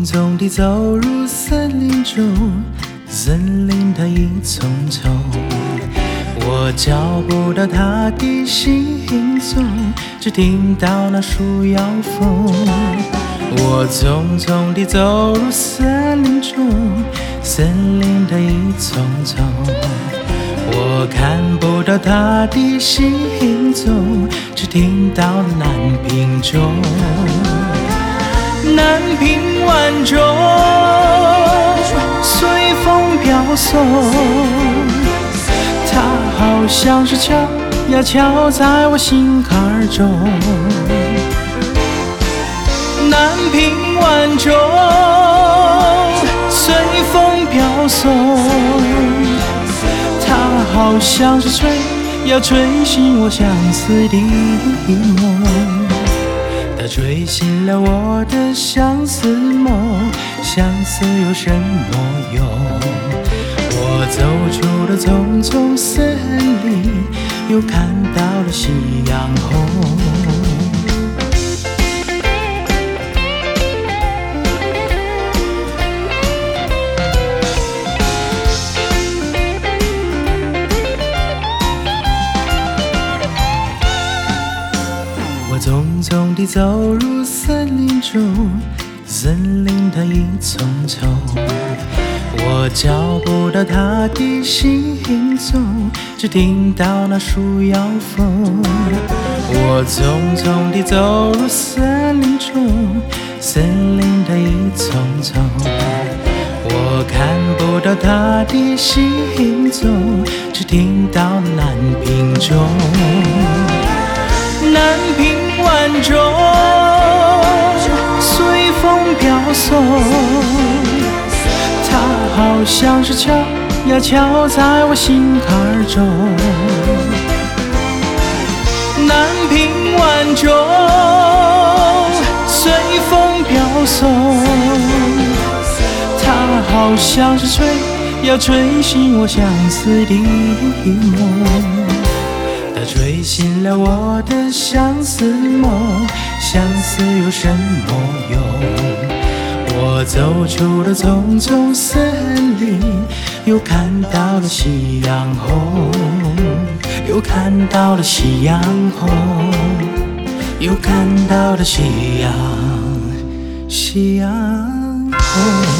匆匆地走入森林中，森林它一丛丛，我找不到它的行踪，只听到那树摇风。我匆匆地走入森林中，森林它一丛丛，我看不到它的行踪，只听到了南屏钟。南屏晚钟随风飘送，它好像是敲呀敲在我心坎中。南屏晚钟随风飘送，它好像是吹呀吹醒我相思的梦。吹醒了我的相思梦，相思有什么用？我走出了丛丛森林，又看到了夕阳红。匆匆地走入森林中，森林它一丛丛，我找不到它的行踪，只听到那树摇风。我匆匆地走入森林中，森林它一丛丛，我看不到它的行踪，只听到南屏钟。南屏飘送，它好像是敲呀敲在我心坎中。南屏晚钟随风飘送，它好像是吹呀吹醒我相思的梦。它吹醒了我的相思梦，相思有什么用？我走出了丛丛森林，又看到了夕阳红，又看到了夕阳红，又看到了夕阳，夕阳红。